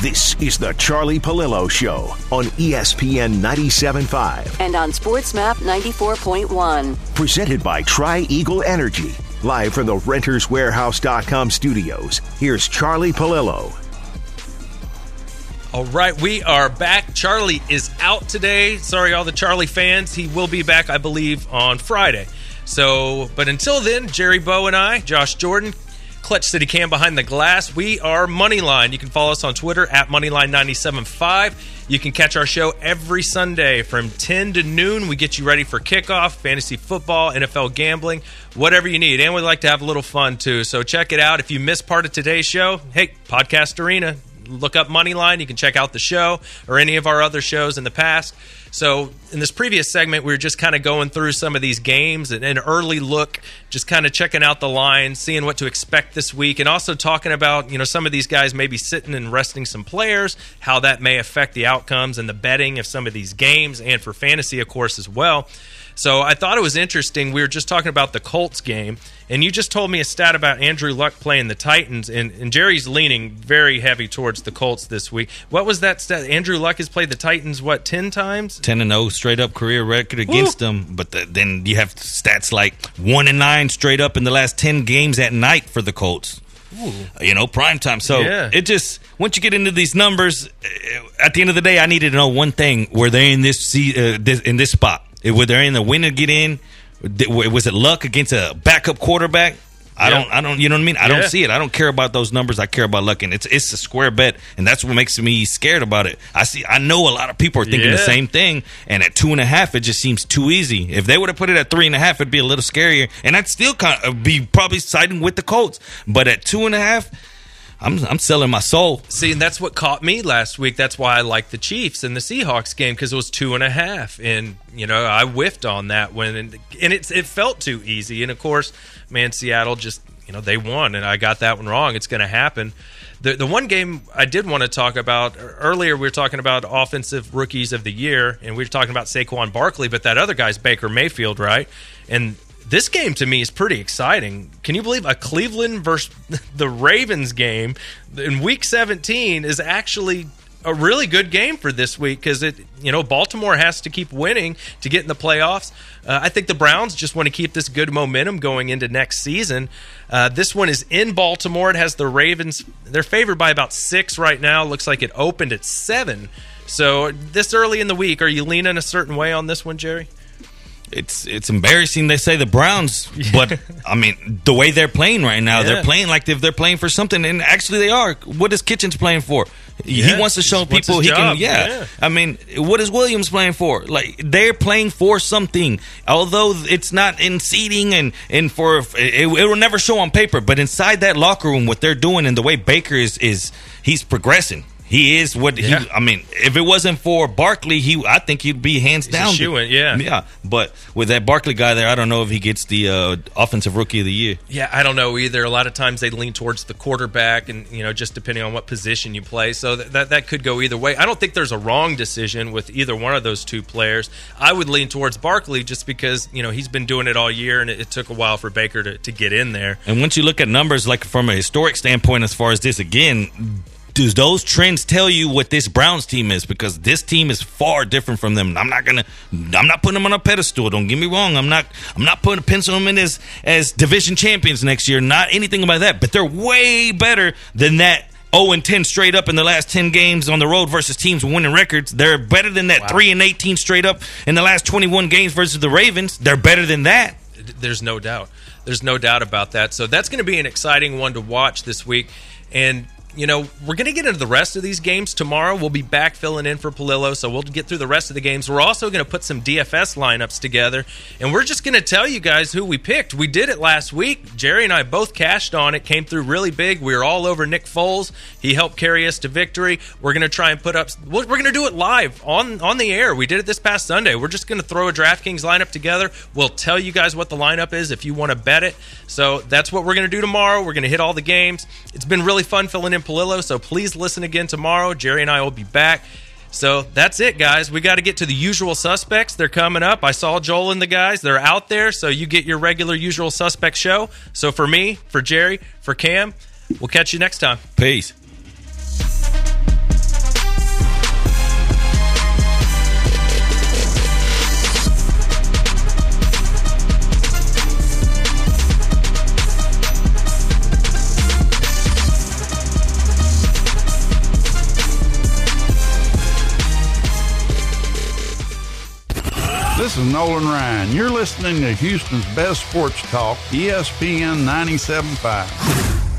This is The Charlie Pallilo Show on ESPN 97.5. And on SportsMap 94.1. Presented by Tri Eagle Energy. Live from the renterswarehouse.com studios, here's Charlie Pallilo. All right, we are back. Charlie is out today. Sorry, all the Charlie fans. He will be back, I believe, on Friday. So, but until then, Jerry Bow and I, Josh Jordan, Clutch City Cam behind the glass. We are Moneyline. You can follow us on Twitter at Moneyline975. You can catch our show every Sunday from 10 to noon. We get you ready for kickoff, fantasy football, NFL gambling, whatever you need. And we like to have a little fun too. So check it out. If you missed part of today's show, hey, Podcast Arena, look up Moneyline. You can check out the show or any of our other shows in the past. So, in this previous segment, we were just kind of going through some of these games and an early look, just kind of checking out the lines, seeing what to expect this week, and also talking about, you know, some of these guys maybe sitting and resting some players, how that may affect the outcomes and the betting of some of these games, and for fantasy, of course, as well. So I thought it was interesting. We were just talking about the Colts game, and you just told me a stat about Andrew Luck playing the Titans, and, and Jerry's leaning very heavy towards the Colts this week. What was that stat? Andrew Luck has played the Titans, what, 10 times? 10 and 0 straight up career record against them, but the, then you have stats like 1 and 9 straight up in the last 10 games at night for the Colts. You know, prime time. So Yeah. it just once you get into these numbers, eh, at the end of the day, I needed to know one thing: were they in this, uh, this in this spot? Were they in the win to get in? Was it luck against a backup quarterback? I Yeah. don't. I don't. You know what I mean? I Yeah. don't see it. I don't care about those numbers. I care about luck, and it's it's a square bet, and that's what makes me scared about it. I see. I know a lot of people are thinking the same thing, and at two and a half, it just seems too easy. If they would have put it at three and a half, it'd be a little scarier, and I'd still kind of uh, be probably siding with the Colts. But at two and a half, I'm I'm selling my soul. See, and that's what caught me last week. That's why I liked the Chiefs and the Seahawks game because it was two and a half, and you know I whiffed on that one, and, and it it felt too easy. And of course, man, Seattle just you know they won, and I got that one wrong. It's going to happen. The the one game I did want to talk about er, earlier, we were talking about offensive rookies of the year, and we were talking about Saquon Barkley, but that other guy's Baker Mayfield, right? And this game to me is pretty exciting. Can you believe a Cleveland versus the Ravens game in Week 17 is actually a really good game for this week because it, you know, Baltimore has to keep winning to get in the playoffs. Uh, I think the Browns just want to keep this good momentum going into next season. Uh, this one is in Baltimore. It has the Ravens. They're favored by about six right now. Looks like it opened at seven. So this early in the week, are you leaning a certain way on this one, Jerry? It's it's embarrassing they say the Browns, but I mean the way they're playing right now, Yeah. they're playing like if they're playing for something, and actually they are. What is Kitchens playing for? Yeah, he wants to show people he job, can. Yeah. yeah. I mean, what is Williams playing for? Like they're playing for something, although it's not in seating and and for it, it will never show on paper. But inside that locker room, what they're doing and the way Baker is is he's progressing. He is what Yeah. he. I mean, if it wasn't for Barkley, he I think he'd be hands He's down. shoo-in, yeah. yeah. But with that Barkley guy there, I don't know if he gets the uh, offensive rookie of the year. Yeah, I don't know either. A lot of times they lean towards the quarterback, and you know, just depending on what position you play, so that that, that could go either way. I don't think there's a wrong decision with either one of those two players. I would lean towards Barkley just because you know he's been doing it all year, and it, it took a while for Baker to, to get in there. And once you look at numbers, like from a historic standpoint, as far as this again, does those trends tell you what this Browns team is? Because this team is far different from them. I'm not gonna, I'm not putting them on a pedestal. Don't get me wrong. I'm not, I'm not putting a pencil them in as as division champions next year. Not anything about that. But they're way better than that. 0 and 10 straight up in the last 10 games on the road versus teams winning records. They're better than that 3 and 18 straight up in the last 21 games versus the Ravens. They're better than that. There's no doubt. There's no doubt about that. So that's going to be an exciting one to watch this week. And you know, we're going to get into the rest of these games tomorrow. We'll be back filling in for Pallilo, so we'll get through the rest of the games. We're also going to put some DFS lineups together, and we're just going to tell you guys who we picked. We did it last week. Jerry and I both cashed on it, came through really big. We were all over Nick Foles. He helped carry us to victory. We're going to try and put up. We're going to do it live on on the air. We did it this past Sunday. We're just going to throw a DraftKings lineup together. We'll tell you guys what the lineup is if you want to bet it. So that's what we're going to do tomorrow. We're going to hit all the games. It's been really fun filling in Pallilo, so please listen again tomorrow. Jerry and I will be back. So that's it, guys. We got to get to the usual suspects. They're coming up. I saw Joel and the guys. They're out there, so you get your regular usual suspect show. So for me, for Jerry, for Cam, we'll catch you next time. Peace. Is Nolan Ryan. You're listening to Houston's best sports talk, ESPN 97.5.